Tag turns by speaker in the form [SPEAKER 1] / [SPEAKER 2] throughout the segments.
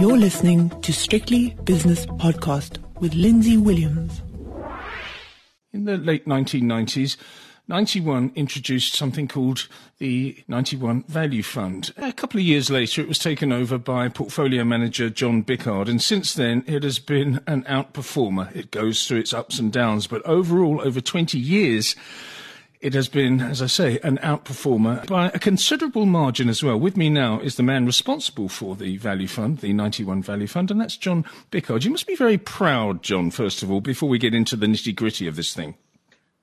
[SPEAKER 1] You're listening to Strictly Business Podcast with Lindsay Williams.
[SPEAKER 2] In the late 1990s, 91 introduced something called the 91 Value Fund. A couple of years later, it was taken over by portfolio manager John Biccard, and since then, it has been an outperformer. It goes through its ups and downs, but overall, over 20 years, it has been, as I say, an outperformer by a considerable margin as well. With me now is the man responsible for the Value Fund, the 91 Value Fund, and that's John Biccard. You must be very proud, John, first of all, before we get into the nitty gritty of this thing.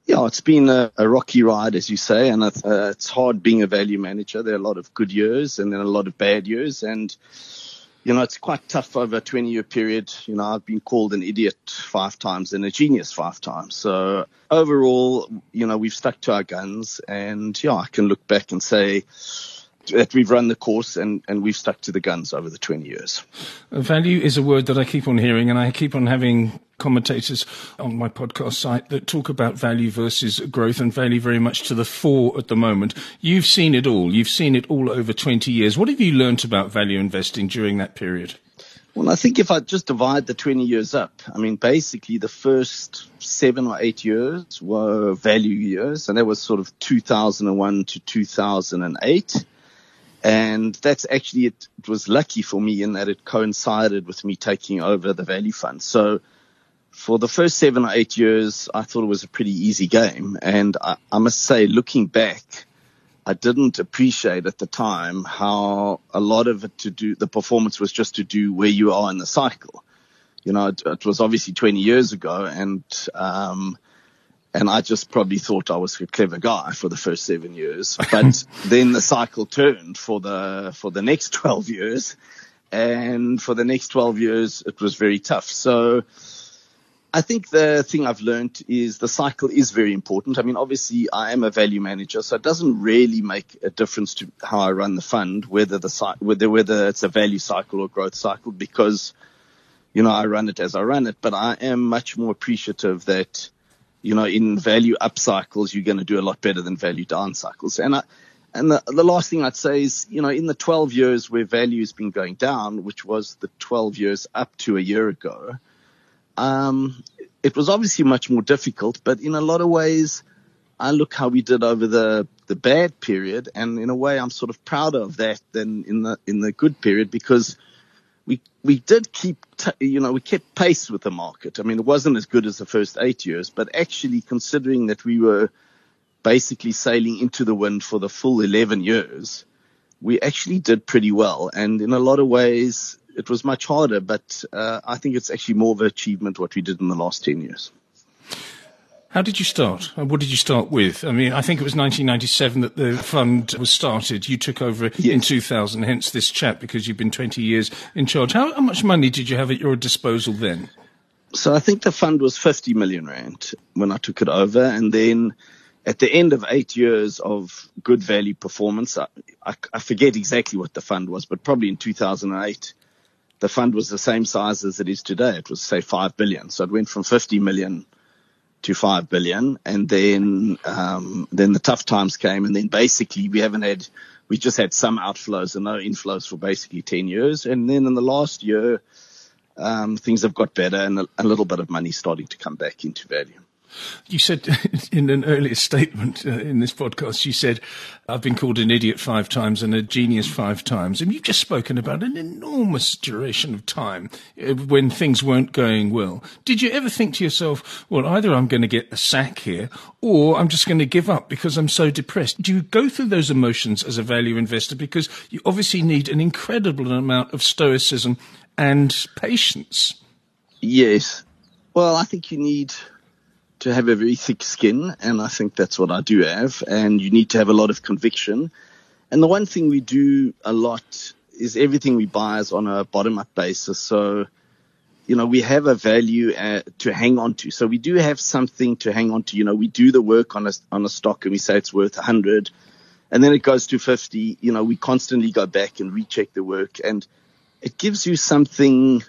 [SPEAKER 3] Yeah, it's been a, a rocky ride, as you say, and it's, uh, it's hard being a value manager. There are a lot of good years and then a lot of bad years, and you know, it's quite tough over a 20 year period. You know, I've been called an idiot five times and a genius five times. So overall, you know, we've stuck to our guns and yeah, I can look back and say, that we've run the course and, and we've stuck to the guns over the 20 years.
[SPEAKER 2] Value is a word that I keep on hearing, and I keep on having commentators on my podcast site that talk about value versus growth and value very much to the fore at the moment. You've seen it all. You've seen it all over 20 years. What have you learnt about value investing during that period?
[SPEAKER 3] Well, I think if I just divide the 20 years up, I mean, basically the first seven or eight years were value years, and that was sort of 2001 to 2008. And that's actually, it, it, was lucky for me in that it coincided with me taking over the value fund. So for the first seven or eight years, I thought it was a pretty easy game. And I, I must say, looking back, I didn't appreciate at the time how a lot of it to do, the performance was just to do where you are in the cycle. You know, it, it was obviously 20 years ago and, um, and I just probably thought I was a clever guy for the first seven years. But then the cycle turned for the, for the next 12 years. And for the next 12 years, it was very tough. So I think the thing I've learned is the cycle is very important. I mean, obviously I am a value manager, so it doesn't really make a difference to how I run the fund, whether the, whether, whether it's a value cycle or growth cycle, because, you know, I run it as I run it, but I am much more appreciative that, you know, in value up cycles, you're going to do a lot better than value down cycles. And I, and the, the last thing I'd say is, you know, in the 12 years where value has been going down, which was the 12 years up to a year ago, um, it was obviously much more difficult, but in a lot of ways, I look how we did over the, the bad period. And in a way, I'm sort of prouder of that than in the, in the good period because we we did keep t- you know we kept pace with the market. I mean, it wasn't as good as the first eight years, but actually considering that we were basically sailing into the wind for the full 11 years, we actually did pretty well. And in a lot of ways, it was much harder, but uh, I think it's actually more of an achievement what we did in the last 10 years.
[SPEAKER 2] How did you start? What did you start with? I mean, I think it was 1997 that the fund was started. You took over yes. in 2000, hence this chat, because you've been 20 years in charge. How, how, much money did you have at your disposal then?
[SPEAKER 3] So I think the fund was 50 million rand when I took it over. And then at the end of eight years of good value performance, I, I, I forget exactly what the fund was, but probably in 2008, the fund was the same size as it is today. It was say 5 billion. So it went from 50 million to 5 billion. And then, um, then the tough times came. And then basically we haven't had, we just had some outflows and no inflows for basically 10 years. And then in the last year, um, things have got better and a, a little bit of money starting to come back into value.
[SPEAKER 2] You said in an earlier statement uh, in this podcast, you said, I've been called an idiot five times and a genius five times. And you've just spoken about an enormous duration of time uh, when things weren't going well. Did you ever think to yourself, well, either I'm going to get a sack here or I'm just going to give up because I'm so depressed? Do you go through those emotions as a value investor? Because you obviously need an incredible amount of stoicism and patience.
[SPEAKER 3] Yes. Well, I think you need to have a very thick skin, and I think that's what I do have. And you need to have a lot of conviction. And the one thing we do a lot is everything we buy is on a bottom up basis. So, you know, we have a value uh, to hang on to. So we do have something to hang on to. You know, we do the work on a, on a stock and we say it's worth 100 and then it goes to 50. You know, we constantly go back and recheck the work and it gives you something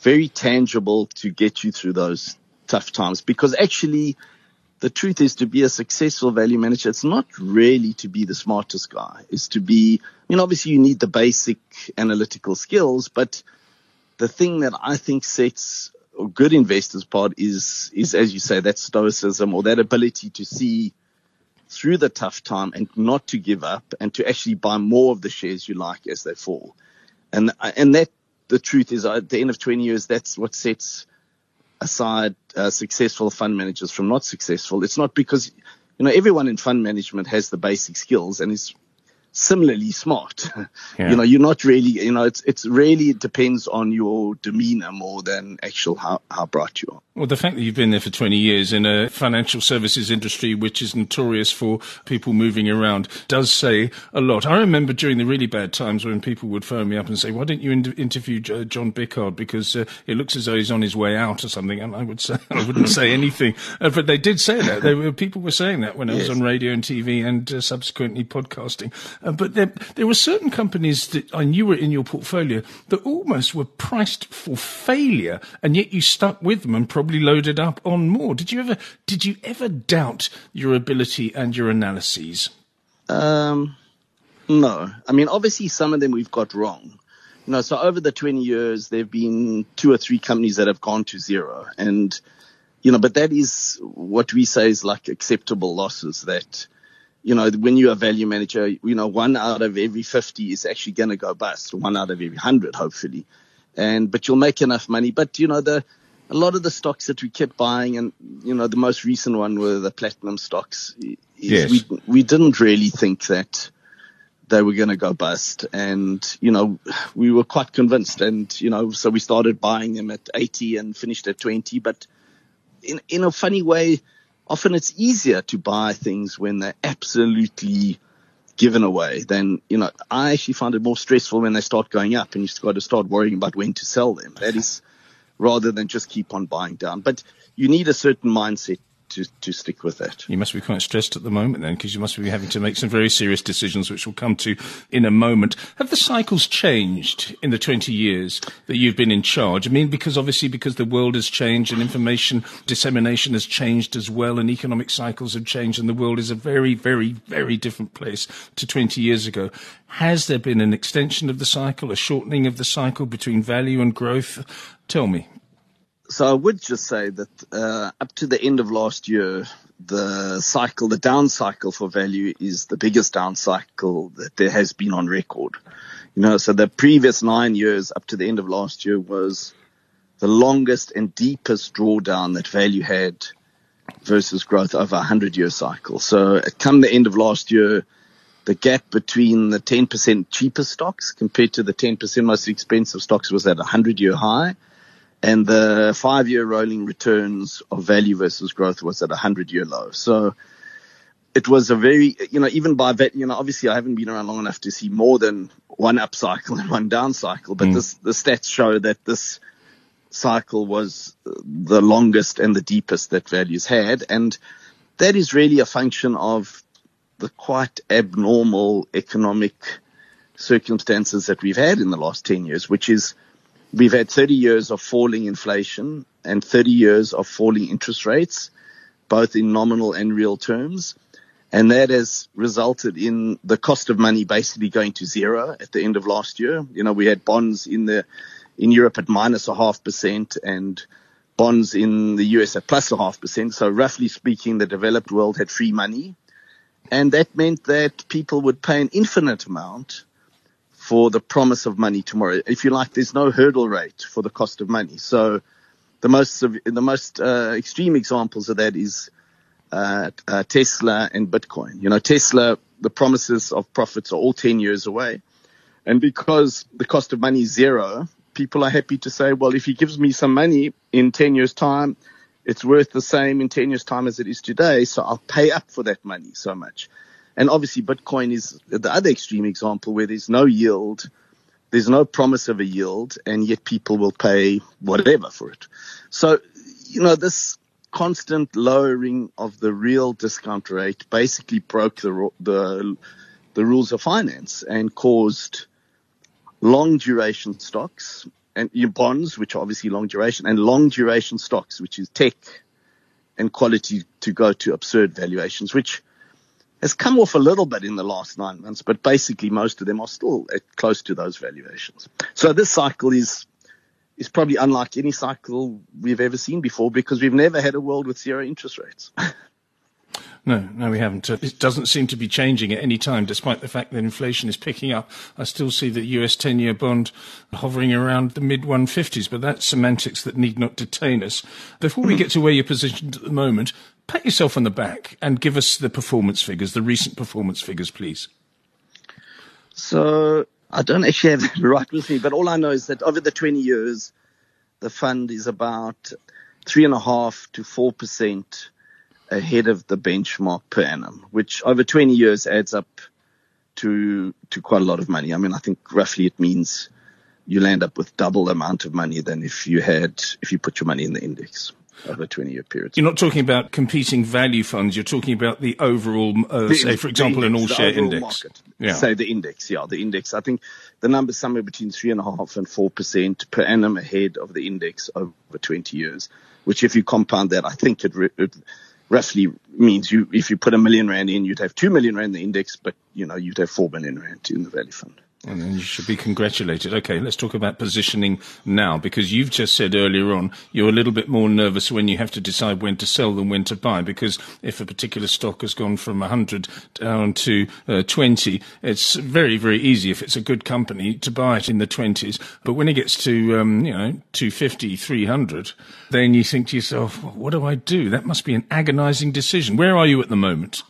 [SPEAKER 3] very tangible to get you through those tough times because actually the truth is to be a successful value manager, it's not really to be the smartest guy. It's to be, I mean, obviously you need the basic analytical skills, but the thing that I think sets a good investors apart is, is as you say, that stoicism or that ability to see through the tough time and not to give up and to actually buy more of the shares you like as they fall. And, and that, the truth is at the end of 20 years, that's what sets aside uh, successful fund managers from not successful. It's not because, you know, everyone in fund management has the basic skills and is similarly smart. Yeah. You know, you're not really, you know, it's, it's really it depends on your demeanor more than actual how, how bright you are.
[SPEAKER 2] Well, the fact that you've been there for 20 years in a financial services industry, which is notorious for people moving around, does say a lot. I remember during the really bad times when people would phone me up and say, why didn't you in- interview John Biccard? Because uh, it looks as though he's on his way out or something. And I would say, I wouldn't say anything. Uh, but they did say that. Were, people were saying that when I was on radio and TV and uh, subsequently podcasting. Uh, but there, there were certain companies that I knew were in your portfolio that almost were priced for failure, and yet you stuck with them and probably loaded up on more. Did you ever did you ever doubt your ability and your analyses?
[SPEAKER 3] Um, no. I mean, obviously, some of them we've got wrong. You know, so over the 20 years, there have been two or three companies that have gone to zero. And, you know, but that is what we say is like acceptable losses that, you know, when you're a value manager, you know, one out of every 50 is actually going to go bust, one out of every 100, hopefully. And, but you'll make enough money. But, you know, the, a lot of the stocks that we kept buying and, you know, the most recent one were the platinum stocks.
[SPEAKER 2] Yes.
[SPEAKER 3] We, we didn't really think that they were going to go bust. And, you know, we were quite convinced. And, you know, so we started buying them at 80 and finished at 20. But in, in a funny way, often it's easier to buy things when they're absolutely given away than, you know, I actually find it more stressful when they start going up and you've got to start worrying about when to sell them. That is rather than just keep on buying down. But you need a certain mindset to, to stick with that.
[SPEAKER 2] You must be quite stressed at the moment then, because you must be having to make some very serious decisions, which we'll come to in a moment. Have the cycles changed in the 20 years that you've been in charge? I mean, because obviously, because the world has changed and information dissemination has changed as well, and economic cycles have changed, and the world is a very, very, very different place to 20 years ago. Has there been an extension of the cycle, a shortening of the cycle between value and growth? Tell me
[SPEAKER 3] so I would just say that uh, up to the end of last year, the cycle, the down cycle for value is the biggest down cycle that there has been on record. You know, so the previous nine years up to the end of last year was the longest and deepest drawdown that value had versus growth over a hundred year cycle. So come the end of last year, the gap between the 10% cheapest stocks compared to the 10% most expensive stocks was at a hundred year high and the five year rolling returns of value versus growth was at a hundred year low. So it was a very, you know, even by that, you know, obviously I haven't been around long enough to see more than one up cycle and one down cycle, but mm. this, the stats show that this cycle was the longest and the deepest that values had. And that is really a function of the quite abnormal economic circumstances that we've had in the last 10 years, which is We've had 30 years of falling inflation and 30 years of falling interest rates, both in nominal and real terms. And that has resulted in the cost of money basically going to zero at the end of last year. You know, we had bonds in the, in Europe at minus a half percent and bonds in the US at plus a half percent. So roughly speaking, the developed world had free money. And that meant that people would pay an infinite amount for the promise of money tomorrow. If you like, there's no hurdle rate for the cost of money. So the most the most uh, extreme examples of that is uh, uh, Tesla and Bitcoin. You know, Tesla, the promises of profits are all 10 years away. And because the cost of money is zero, people are happy to say, well, if he gives me some money in 10 years time, it's worth the same in 10 years time as it is today. So I'll pay up for that money so much. And obviously Bitcoin is the other extreme example where there's no yield. There's no promise of a yield and yet people will pay whatever for it. So, you know, this constant lowering of the real discount rate basically broke the, the, the rules of finance and caused long duration stocks and bonds, which are obviously long duration and long duration stocks, which is tech and quality to go to absurd valuations, which has come off a little bit in the last nine months, but basically most of them are still close to those valuations. So this cycle is is probably unlike any cycle we've ever seen before because we've never had a world with zero interest rates.
[SPEAKER 2] No, no, we haven't. It doesn't seem to be changing at any time, despite the fact that inflation is picking up. I still see the US 10 year bond hovering around the mid 150s, but that's semantics that need not detain us. Before we get to where you're positioned at the moment, pat yourself on the back and give us the performance figures, the recent performance figures, please.
[SPEAKER 3] So I don't actually have that right with me, but all I know is that over the 20 years, the fund is about three and a half to four percent ahead of the benchmark per annum, which over 20 years adds up to to quite a lot of money. I mean, I think roughly it means you'll end up with double the amount of money than if you had if you put your money in the index over a 20 year period.
[SPEAKER 2] You're not talking about competing value funds. You're talking about the overall, uh, the, say, for example, index, an all share index.
[SPEAKER 3] Market. Yeah. Say the index. Yeah, the index. I think the number's somewhere between three and a half and four percent per annum ahead of the index over 20 years, which if you compound that, I think it, it roughly means you, if you put a million rand in, you'd have two million rand in the index, but you know, you'd have four million rand in the value fund.
[SPEAKER 2] And then you should be congratulated. Okay, let's talk about positioning now because you've just said earlier on you're a little bit more nervous when you have to decide when to sell than when to buy because if a particular stock has gone from 100 down to uh, 20, it's very, very easy if it's a good company to buy it in the 20s. But when it gets to, um, you know, 250, 300, then you think to yourself, what do I do? That must be an agonizing decision. Where are you at the moment?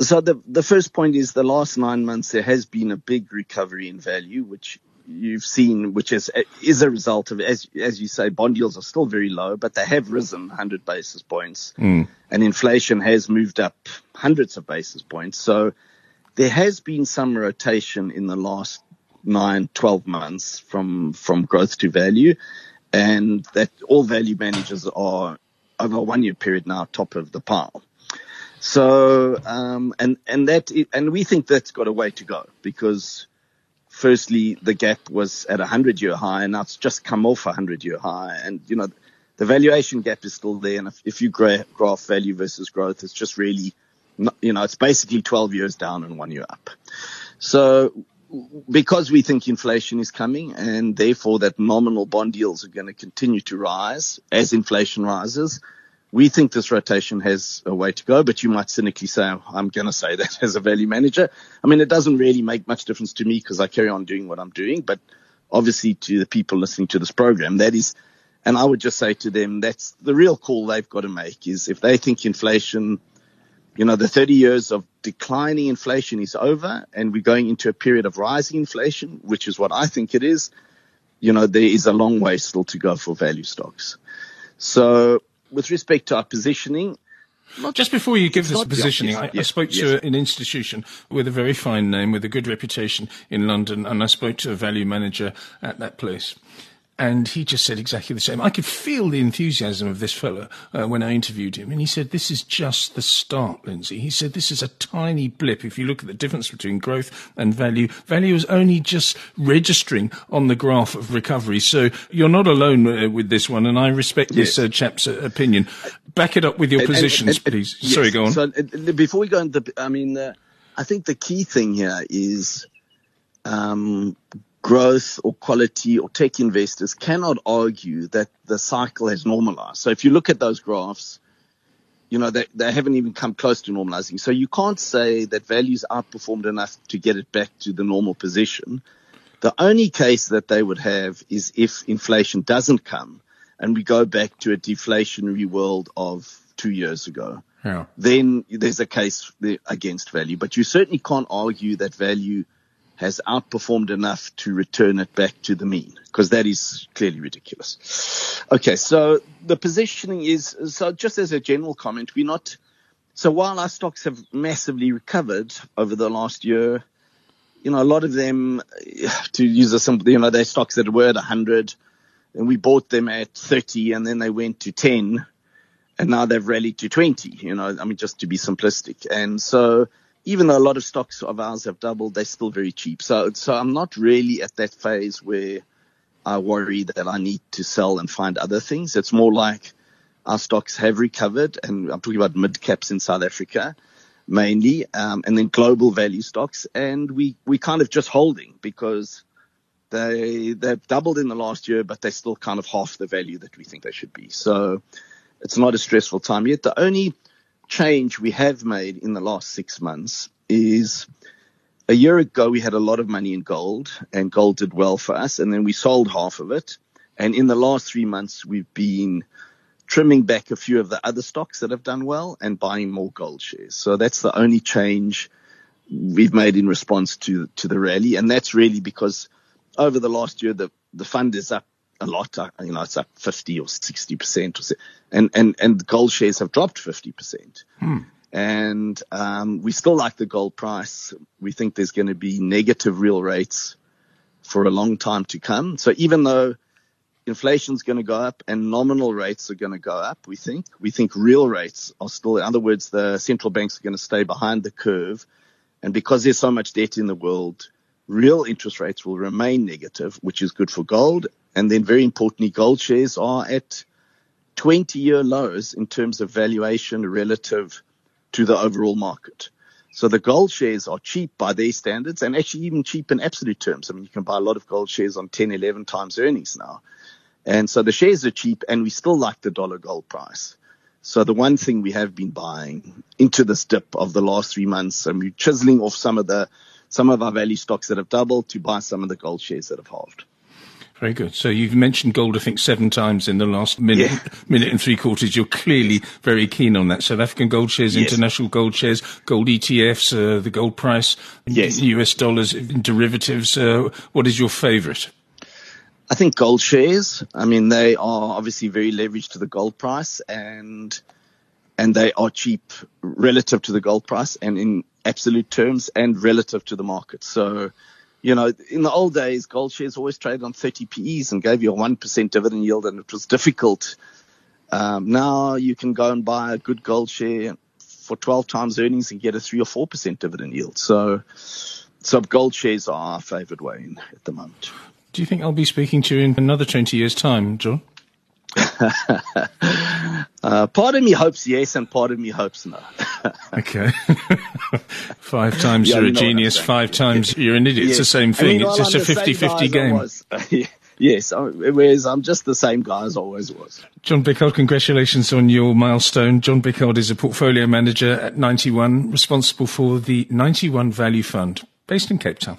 [SPEAKER 3] So the the first point is the last nine months there has been a big recovery in value, which you've seen, which is is a result of as as you say, bond yields are still very low, but they have risen 100 basis points, mm. and inflation has moved up hundreds of basis points. So there has been some rotation in the last nine, 12 months from from growth to value, and that all value managers are over a one year period now top of the pile. So, um, and, and that, and we think that's got a way to go because firstly, the gap was at a hundred year high and now it's just come off a hundred year high. And, you know, the valuation gap is still there. And if, if you graph value versus growth, it's just really, not, you know, it's basically 12 years down and one year up. So because we think inflation is coming and therefore that nominal bond yields are going to continue to rise as inflation rises, we think this rotation has a way to go, but you might cynically say, oh, I'm going to say that as a value manager. I mean, it doesn't really make much difference to me because I carry on doing what I'm doing, but obviously to the people listening to this program, that is, and I would just say to them, that's the real call they've got to make is if they think inflation, you know, the 30 years of declining inflation is over and we're going into a period of rising inflation, which is what I think it is, you know, there is a long way still to go for value stocks. So with respect to our positioning,
[SPEAKER 2] just before you give this positioning, I, yes, I, spoke to yes. an institution with a very fine name, with a good reputation in London, and I spoke to a value manager at that place. And he just said exactly the same. I could feel the enthusiasm of this fellow uh, when I interviewed him. And he said, this is just the start, Lindsay. He said, this is a tiny blip. If you look at the difference between growth and value, value is only just registering on the graph of recovery. So you're not alone uh, with this one. And I respect yes. this uh, chap's uh, opinion. Back it up with your and, positions, and, and, please. Yes. Sorry, go on.
[SPEAKER 3] So uh, before we go into, I mean, uh, I think the key thing here is, um, growth or quality or tech investors cannot argue that the cycle has normalized. So if you look at those graphs, you know, they, they haven't even come close to normalizing. So you can't say that values outperformed enough to get it back to the normal position. The only case that they would have is if inflation doesn't come and we go back to a deflationary world of two years ago. Yeah. Then there's a case against value, but you certainly can't argue that value – has outperformed enough to return it back to the mean because that is clearly ridiculous. Okay, so the positioning is so just as a general comment, we're not so while our stocks have massively recovered over the last year, you know, a lot of them, to use a simple, you know, they're stocks that were at 100 and we bought them at 30 and then they went to 10 and now they've rallied to 20, you know, I mean, just to be simplistic. And so, even though a lot of stocks of ours have doubled, they're still very cheap. So, so I'm not really at that phase where I worry that I need to sell and find other things. It's more like our stocks have recovered, and I'm talking about mid caps in South Africa mainly, um, and then global value stocks, and we we kind of just holding because They they've doubled in the last year, but they're still kind of half the value that we think they should be. So it's not a stressful time yet. The only change we have made in the last six months is a year ago we had a lot of money in gold and gold did well for us and then we sold half of it. And in the last three months we've been trimming back a few of the other stocks that have done well and buying more gold shares. So that's the only change we've made in response to to the rally, and that's really because over the last year the the fund is up a lot. You know, it's up 50 or 60 percent, or so, and and and gold shares have dropped 50 percent. Hmm. And um, we still like the gold price. We think there's going to be negative real rates for a long time to come. So even though inflation's going to go up and nominal rates are going to go up, we think, we think real rates are still, in other words, the central banks are going to stay behind the curve. And because there's so much debt in the world, real interest rates will remain negative, which is good for gold. And then very importantly, gold shares are at 20 year lows in terms of valuation relative to the overall market. So the gold shares are cheap by their standards and actually even cheap in absolute terms. I mean, you can buy a lot of gold shares on 10, 11 times earnings now. And so the shares are cheap and we still like the dollar gold price. So the one thing we have been buying into this dip of the last three months, and we're chiseling off some of the, some of our value stocks that have doubled to buy some of the gold shares that have halved.
[SPEAKER 2] Very good. So you've mentioned gold, I think, seven times in the last minute, yeah. minute and three quarters. You're clearly very keen on that. South African gold shares, yes. international gold shares, gold ETFs, uh, the gold price, yes. US dollars, derivatives. Uh, what is your favourite?
[SPEAKER 3] I think gold shares. I mean, they are obviously very leveraged to the gold price, and and they are cheap relative to the gold price, and in absolute terms, and relative to the market. So you know, in the old days, gold shares always traded on 30 PEs and gave you a 1% dividend yield, and it was difficult. Um, now you can go and buy a good gold share for 12 times earnings and get a 3 or 4% dividend yield. So, so gold shares are our favorite way in, at the moment.
[SPEAKER 2] Do you think I'll be speaking to you in another 20 years' time, John?
[SPEAKER 3] Uh, part of me hopes yes, and part of me hopes no.
[SPEAKER 2] okay. five times yeah, you're a genius, five times you're an idiot. It's the same thing. I mean, it's just a 50 50 game.
[SPEAKER 3] yes, whereas I'm just the same guy as I always was.
[SPEAKER 2] John Biccard, congratulations on your milestone. John Biccard is a portfolio manager at 91, responsible for the 91 Value Fund, based in Cape Town.